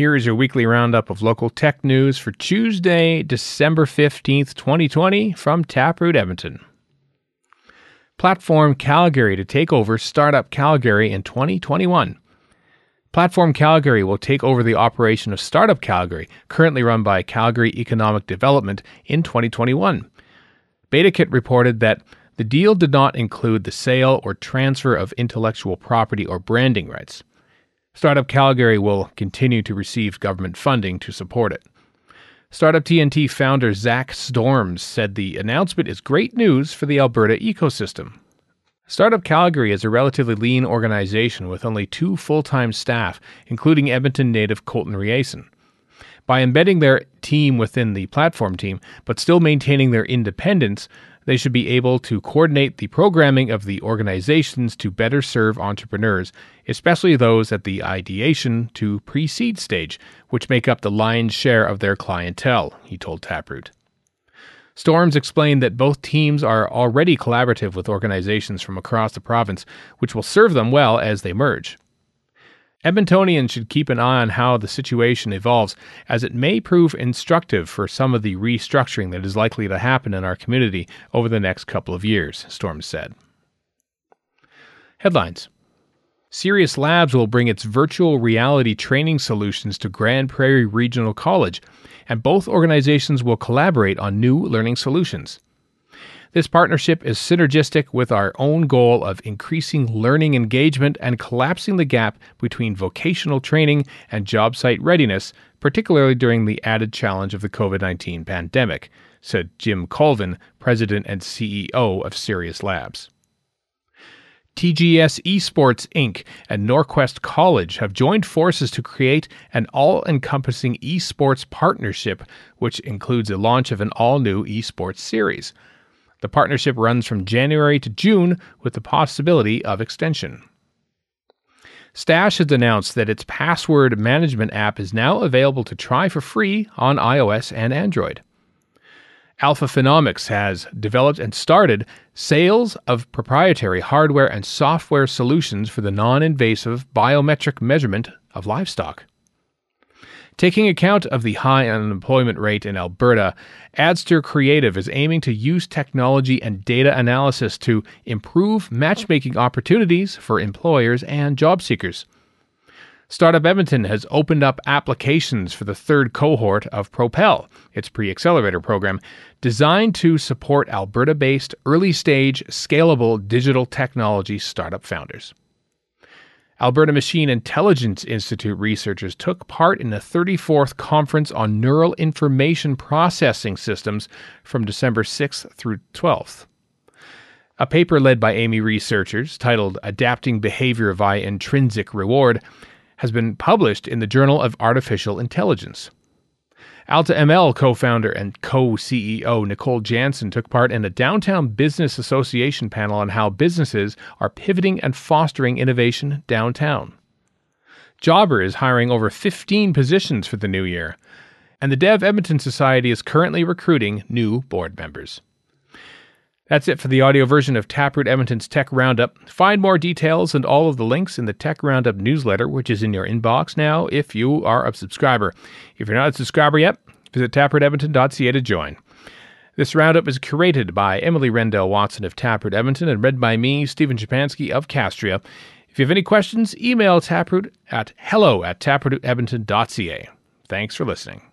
Here is your weekly roundup of local tech news for Tuesday, December 15th, 2020, from Taproot Edmonton. Platform Calgary to take over Startup Calgary in 2021. Platform Calgary will take over the operation of Startup Calgary, currently run by Calgary Economic Development, in 2021. BetaKit reported that the deal did not include the sale or transfer of intellectual property or branding rights. Startup Calgary will continue to receive government funding to support it. Startup TNT founder Zach Storms said the announcement is great news for the Alberta ecosystem. Startup Calgary is a relatively lean organization with only two full time staff, including Edmonton native Colton Riason. By embedding their team within the platform team, but still maintaining their independence, they should be able to coordinate the programming of the organizations to better serve entrepreneurs, especially those at the ideation to pre seed stage, which make up the lion's share of their clientele, he told Taproot. Storms explained that both teams are already collaborative with organizations from across the province, which will serve them well as they merge. Edmontonians should keep an eye on how the situation evolves, as it may prove instructive for some of the restructuring that is likely to happen in our community over the next couple of years, Storm said. Headlines Serious Labs will bring its virtual reality training solutions to Grande Prairie Regional College, and both organizations will collaborate on new learning solutions. This partnership is synergistic with our own goal of increasing learning engagement and collapsing the gap between vocational training and job site readiness, particularly during the added challenge of the COVID 19 pandemic, said Jim Colvin, president and CEO of Serious Labs. TGS Esports Inc. and Norquest College have joined forces to create an all encompassing esports partnership, which includes a launch of an all new esports series. The partnership runs from January to June with the possibility of extension. Stash has announced that its password management app is now available to try for free on iOS and Android. Alpha Phenomics has developed and started sales of proprietary hardware and software solutions for the non invasive biometric measurement of livestock. Taking account of the high unemployment rate in Alberta, Adster Creative is aiming to use technology and data analysis to improve matchmaking opportunities for employers and job seekers. Startup Edmonton has opened up applications for the third cohort of Propel, its pre accelerator program, designed to support Alberta based, early stage, scalable digital technology startup founders. Alberta Machine Intelligence Institute researchers took part in the 34th Conference on Neural Information Processing Systems from December 6th through 12th. A paper led by Amii researchers titled Adapting Behavior via Intrinsic Reward has been published in the Journal of Artificial Intelligence. AltaML co founder and co CEO Nicole Janssen took part in a Downtown Business Association panel on how businesses are pivoting and fostering innovation downtown. Jobber is hiring over 15 positions for the new year, and the Dev Edmonton Society is currently recruiting new board members. That's it for the audio version of Taproot Edmonton's Tech Roundup. Find more details and all of the links in the Tech Roundup newsletter, which is in your inbox now if you are a subscriber. If you're not a subscriber yet, visit taprootedmonton.ca to join. This roundup is curated by Emily Rendell Watson of Taproot Edmonton and read by me, Stephen Chapansky of Castria. If you have any questions, email Taproot at hello at taprootedmonton.ca. Thanks for listening.